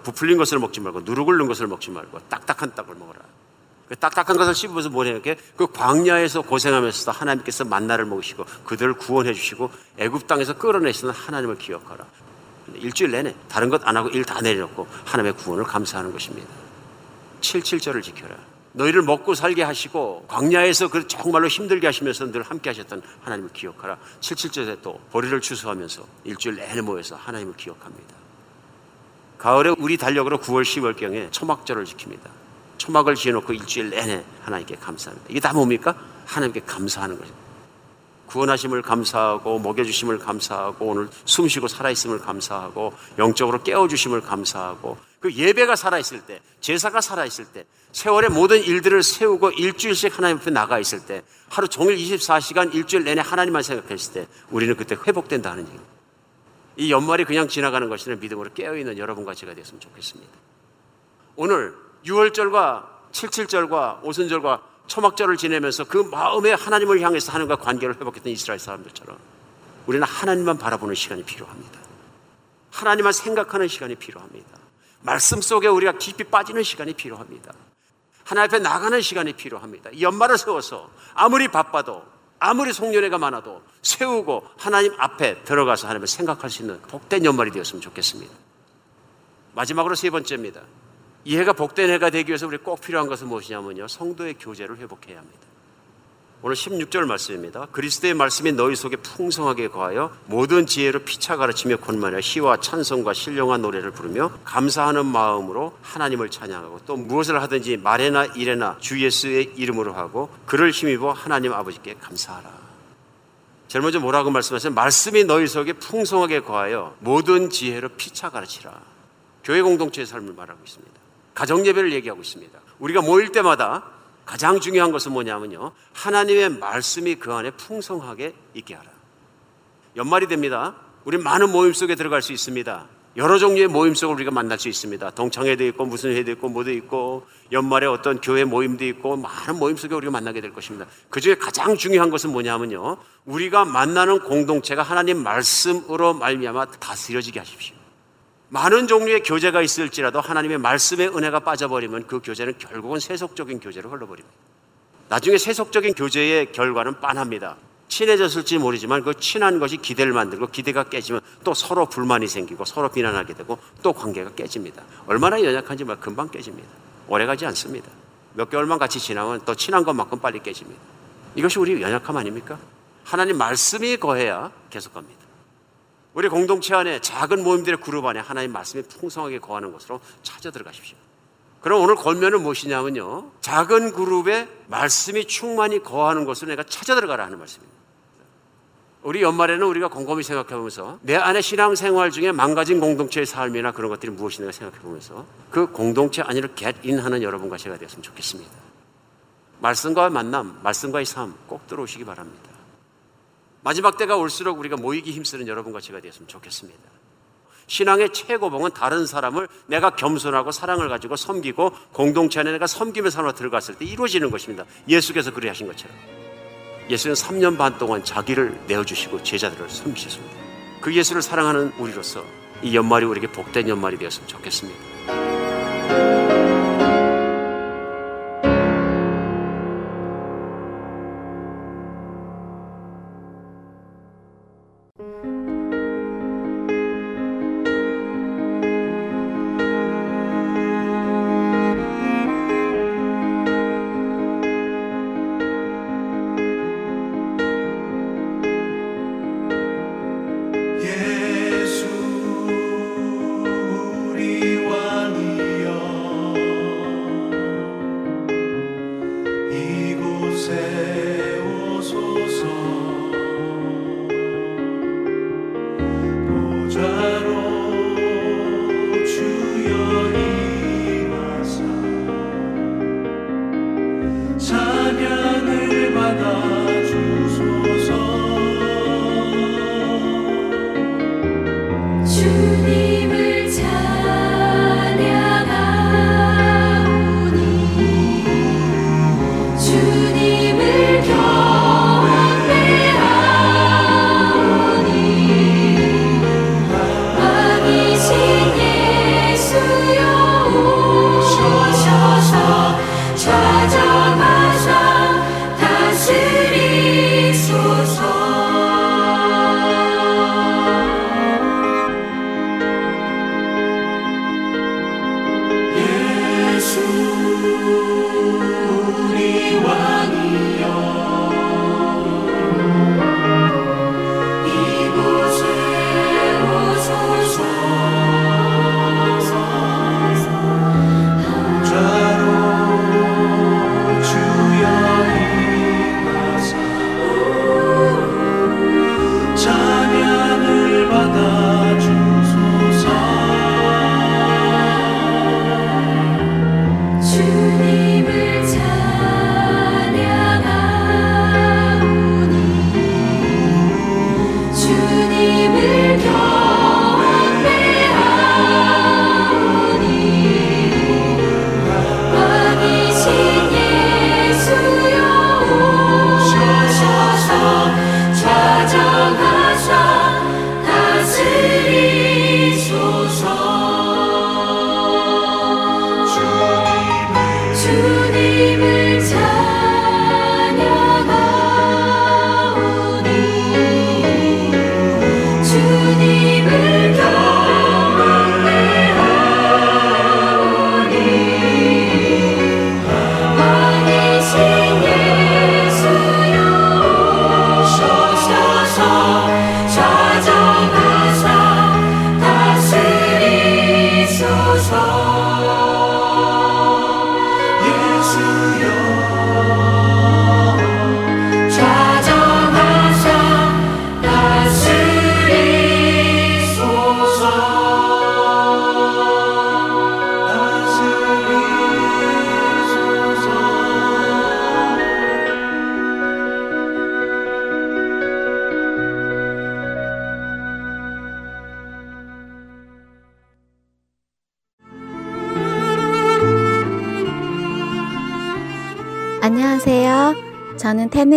부풀린 것을 먹지 말고 누룩을 넣은 것을 먹지 말고 딱딱한 떡을 먹어라. 그 딱딱한 것을 씹으면서 뭐냐 이렇게 그 광야에서 고생하면서도 하나님께서 만나를 먹으시고 그들을 구원해 주시고 애굽 땅에서 끌어내시는 하나님을 기억하라. 일주일 내내 다른 것 안 하고 일 다 내려놓고 하나님의 구원을 감사하는 것입니다. 77절을 지켜라. 너희를 먹고 살게 하시고 광야에서 그 정말로 힘들게 하시면서 늘 함께 하셨던 하나님을 기억하라. 77절에 또 보리를 추수하면서 일주일 내내 모여서 하나님을 기억합니다. 가을에 우리 달력으로 9월 10월경에 초막절을 지킵니다. 초막을 지어놓고 일주일 내내 하나님께 감사합니다. 이게 다 뭡니까? 하나님께 감사하는 거죠. 구원하심을 감사하고 먹여주심을 감사하고 오늘 숨쉬고 살아있음을 감사하고 영적으로 깨워주심을 감사하고 그 예배가 살아있을 때 제사가 살아있을 때 세월의 모든 일들을 세우고 일주일씩 하나님 앞에 나가 있을 때 하루 종일 24시간 일주일 내내 하나님만 생각했을 때 우리는 그때 회복된다는 얘기입니다. 이 연말이 그냥 지나가는 것이 아니라 믿음으로 깨어있는 여러분과 제가 됐으면 좋겠습니다. 오늘 6월절과 77절과 오순절과 초막절을 지내면서 그 마음에 하나님을 향해서 하나님과 관계를 회복했던 이스라엘 사람들처럼 우리는 하나님만 바라보는 시간이 필요합니다. 하나님만 생각하는 시간이 필요합니다. 말씀 속에 우리가 깊이 빠지는 시간이 필요합니다. 하나님 앞에 나가는 시간이 필요합니다. 연말을 세워서 아무리 바빠도 아무리 송년회가 많아도 세우고 하나님 앞에 들어가서 하나님을 생각할 수 있는 복된 연말이 되었으면 좋겠습니다. 마지막으로 세 번째입니다. 이 해가 복된 해가 되기 위해서 우리 꼭 필요한 것은 무엇이냐면요. 성도의 교제를 회복해야 합니다. 오늘 16절 말씀입니다. 그리스도의 말씀이 너희 속에 풍성하게 거하여 모든 지혜로 피차 가르치며 권만하여 시와 찬송과 신령한 노래를 부르며 감사하는 마음으로 하나님을 찬양하고 또 무엇을 하든지 말에나 일에나 주 예수의 이름으로 하고 그를 힘입어 하나님 아버지께 감사하라. 제일 먼저 뭐라고 말씀하세요? 말씀이 너희 속에 풍성하게 거하여 모든 지혜로 피차 가르치라. 교회 공동체의 삶을 말하고 있습니다. 가정 예배를 얘기하고 있습니다. 우리가 모일 때마다 가장 중요한 것은 뭐냐면요. 하나님의 말씀이 그 안에 풍성하게 있게 하라. 연말이 됩니다. 우리 많은 모임 속에 들어갈 수 있습니다. 여러 종류의 모임 속을 우리가 만날 수 있습니다. 동창회도 있고 무슨 회도 있고 뭐도 있고 연말에 어떤 교회 모임도 있고 많은 모임 속에 우리가 만나게 될 것입니다. 그 중에 가장 중요한 것은 뭐냐면요. 우리가 만나는 공동체가 하나님 말씀으로 말미암아 다스려지게 하십시오. 많은 종류의 교제가 있을지라도 하나님의 말씀의 은혜가 빠져버리면 그 교제는 결국은 세속적인 교제로 흘러버립니다. 나중에 세속적인 교제의 결과는 빤합니다. 친해졌을지 모르지만 그 친한 것이 기대를 만들고 기대가 깨지면 또 서로 불만이 생기고 서로 비난하게 되고 또 관계가 깨집니다. 얼마나 연약한지 말 금방 깨집니다. 오래 가지 않습니다. 몇 개월만 같이 지나면 또 친한 것만큼 빨리 깨집니다. 이것이 우리 연약함 아닙니까? 하나님 말씀이 거해야 계속 갑니다. 우리 공동체 안에 작은 모임들의 그룹 안에 하나님 말씀이 풍성하게 거하는 곳으로 찾아 들어가십시오. 그럼 오늘 권면은 무엇이냐면요. 작은 그룹에 말씀이 충만히 거하는 곳으로 내가 찾아 들어가라 하는 말씀입니다. 우리 연말에는 우리가 곰곰이 생각해 보면서 내 안에 신앙생활 중에 망가진 공동체의 삶이나 그런 것들이 무엇인가 생각해 보면서 그 공동체 안으로 겟인 하는 여러분과 제가 되었으면 좋겠습니다. 말씀과의 만남, 말씀과의 삶 꼭 들어오시기 바랍니다. 마지막 때가 올수록 우리가 모이기 힘쓰는 여러분과 제가 되었으면 좋겠습니다. 신앙의 최고봉은 다른 사람을 내가 겸손하고 사랑을 가지고 섬기고 공동체 안에 내가 섬김의 삶으로 들어갔을 때 이루어지는 것입니다. 예수께서 그리 하신 것처럼. 예수는 3년 반 동안 자기를 내어주시고 제자들을 섬기셨습니다. 그 예수를 사랑하는 우리로서 이 연말이 우리에게 복된 연말이 되었으면 좋겠습니다.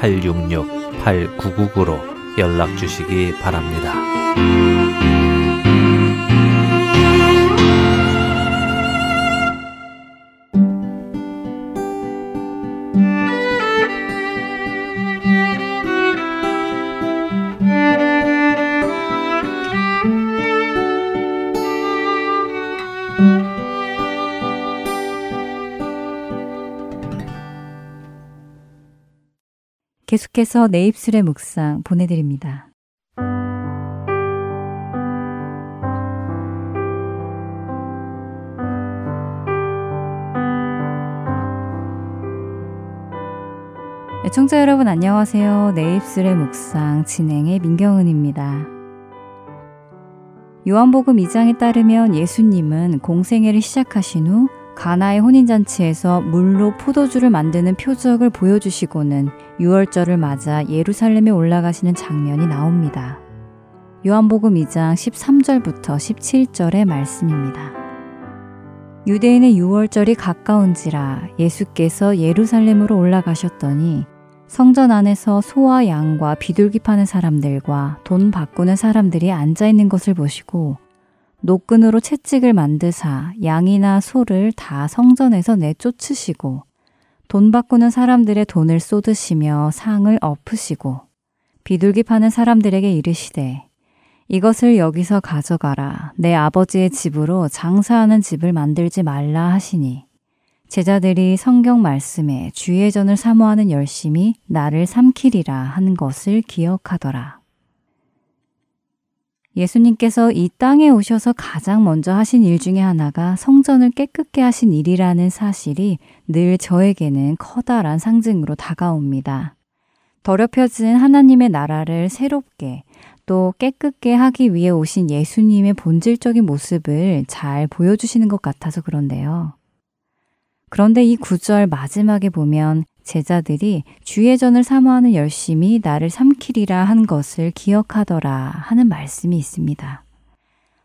602-866-8999로 연락 주시기 바랍니다. 계속해서 내 입술의 묵상 보내드립니다. 애청자 여러분 안녕하세요. 내 입술의 묵상 진행의 민경은입니다. 요한복음 2장에 따르면 예수님은 공생애를 시작하신 후 가나의 혼인잔치에서 물로 포도주를 만드는 표적을 보여주시고는 6월절을 맞아 예루살렘에 올라가시는 장면이 나옵니다. 요한복음 2장 13절부터 17절의 말씀입니다. 유대인의 6월절이 가까운지라 예수께서 예루살렘으로 올라가셨더니 성전 안에서 소와 양과 비둘기 파는 사람들과 돈 바꾸는 사람들이 앉아 있는 것을 보시고 노끈으로 채찍을 만드사 양이나 소를 다 성전에서 내쫓으시고 돈 바꾸는 사람들의 돈을 쏟으시며 상을 엎으시고 비둘기 파는 사람들에게 이르시되 이것을 여기서 가져가라 내 아버지의 집으로 장사하는 집을 만들지 말라 하시니 제자들이 성경 말씀에 주의 전을 사모하는 열심이 나를 삼키리라 하는 것을 기억하더라. 예수님께서 이 땅에 오셔서 가장 먼저 하신 일 중에 하나가 성전을 깨끗게 하신 일이라는 사실이 늘 저에게는 커다란 상징으로 다가옵니다. 더럽혀진 하나님의 나라를 새롭게 또 깨끗게 하기 위해 오신 예수님의 본질적인 모습을 잘 보여주시는 것 같아서 그런데요. 그런데 이 구절 마지막에 보면 제자들이 주의 전을 사모하는 열심이 나를 삼키리라 한 것을 기억하더라 하는 말씀이 있습니다.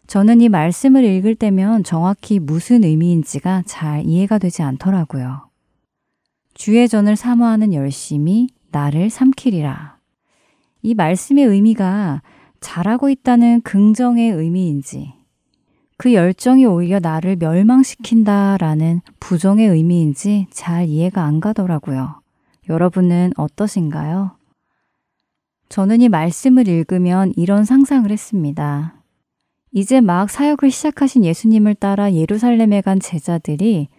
저는 이 말씀을 읽을 때면 정확히 무슨 의미인지가 잘 이해가 되지 않더라고요. 주의 전을 사모하는 열심이 나를 삼키리라. 이 말씀의 의미가 잘하고 있다는 긍정의 의미인지, 그 열정이 오히려 나를 멸망시킨다라는 부정의 의미인지 잘 이해가 안 가더라고요. 여러분은 어떠신가요? 저는 이 말씀을 읽으면 이런 상상을 했습니다. 이제 막 사역을 시작하신 예수님을 따라 예루살렘에 간 제자들이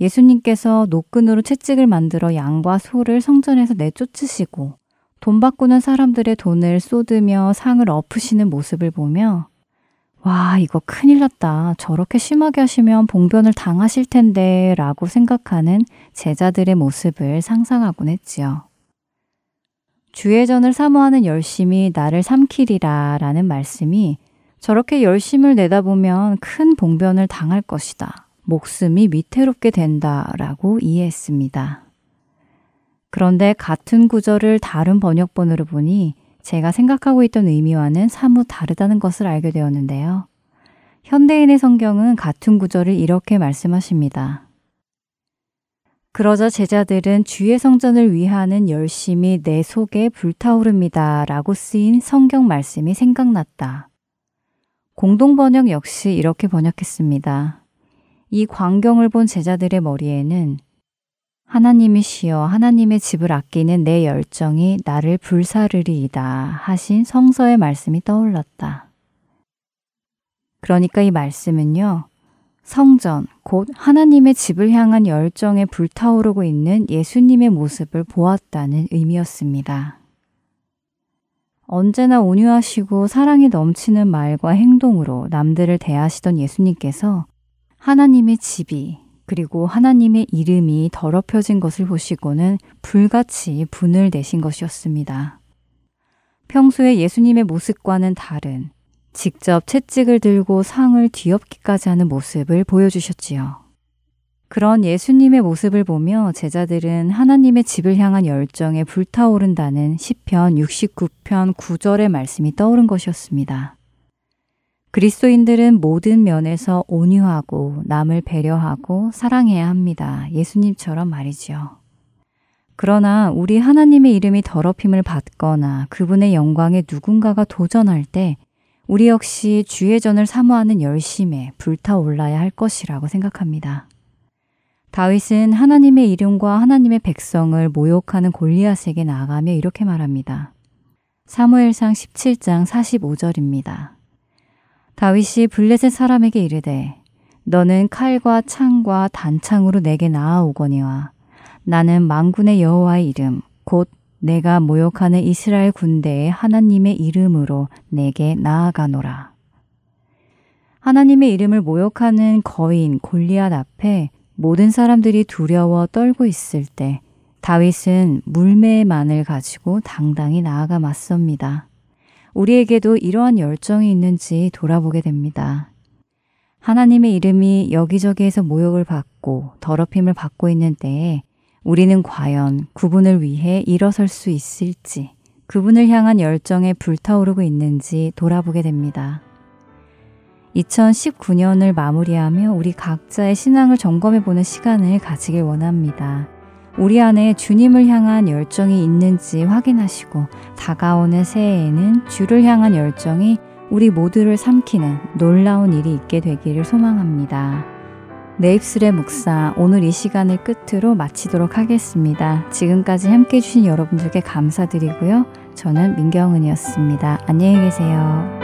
예수님께서 노끈으로 채찍을 만들어 양과 소를 성전에서 내쫓으시고 돈 바꾸는 사람들의 돈을 쏟으며 상을 엎으시는 모습을 보며 와, 이거 큰일 났다. 저렇게 심하게 하시면 봉변을 당하실 텐데 라고 생각하는 제자들의 모습을 상상하곤 했지요. 주의 전을 사모하는 열심이 나를 삼키리라 라는 말씀이 저렇게 열심을 내다보면 큰 봉변을 당할 것이다. 목숨이 위태롭게 된다 라고 이해했습니다. 그런데 같은 구절을 다른 번역본으로 보니 제가 생각하고 있던 의미와는 사뭇 다르다는 것을 알게 되었는데요. 현대인의 성경은 같은 구절을 이렇게 말씀하십니다. 그러자 제자들은 주의 성전을 위하는 열심이 내 속에 불타오릅니다. 라고 쓰인 성경 말씀이 생각났다. 공동 번역 역시 이렇게 번역했습니다. 이 광경을 본 제자들의 머리에는 하나님이시여 하나님의 집을 아끼는 내 열정이 나를 불사르리이다 하신 성서의 말씀이 떠올랐다. 그러니까 이 말씀은요. 성전, 곧 하나님의 집을 향한 열정에 불타오르고 있는 예수님의 모습을 보았다는 의미였습니다. 언제나 온유하시고 사랑이 넘치는 말과 행동으로 남들을 대하시던 예수님께서 하나님의 집이 그리고 하나님의 이름이 더럽혀진 것을 보시고는 불같이 분을 내신 것이었습니다. 평소에 예수님의 모습과는 다른 직접 채찍을 들고 상을 뒤엎기까지 하는 모습을 보여주셨지요. 그런 예수님의 모습을 보며 제자들은 하나님의 집을 향한 열정에 불타오른다는 시편 69편 9절의 말씀이 떠오른 것이었습니다. 그리스도인들은 모든 면에서 온유하고 남을 배려하고 사랑해야 합니다. 예수님처럼 말이지요. 그러나 우리 하나님의 이름이 더럽힘을 받거나 그분의 영광에 누군가가 도전할 때 우리 역시 주의 전을 사모하는 열심에 불타올라야 할 것이라고 생각합니다. 다윗은 하나님의 이름과 하나님의 백성을 모욕하는 골리앗에게 나아가며 이렇게 말합니다. 사무엘상 17장 45절입니다. 다윗이 블레셋 사람에게 이르되 너는 칼과 창과 단창으로 내게 나아오거니와 나는 망군의 여호와의 이름 곧 내가 모욕하는 이스라엘 군대의 하나님의 이름으로 내게 나아가노라. 하나님의 이름을 모욕하는 거인 골리앗 앞에 모든 사람들이 두려워 떨고 있을 때 다윗은 물매의 만을 가지고 당당히 나아가 맞섭니다. 우리에게도 이러한 열정이 있는지 돌아보게 됩니다. 하나님의 이름이 여기저기에서 모욕을 받고 더럽힘을 받고 있는 때에 우리는 과연 그분을 위해 일어설 수 있을지, 그분을 향한 열정에 불타오르고 있는지 돌아보게 됩니다. 2019년을 마무리하며 우리 각자의 신앙을 점검해 보는 시간을 가지길 원합니다. 우리 안에 주님을 향한 열정이 있는지 확인하시고 다가오는 새해에는 주를 향한 열정이 우리 모두를 삼키는 놀라운 일이 있게 되기를 소망합니다. 내 입술의 묵사 오늘 이 시간을 끝으로 마치도록 하겠습니다. 지금까지 함께 해주신 여러분들께 감사드리고요. 저는 민경은이었습니다. 안녕히 계세요.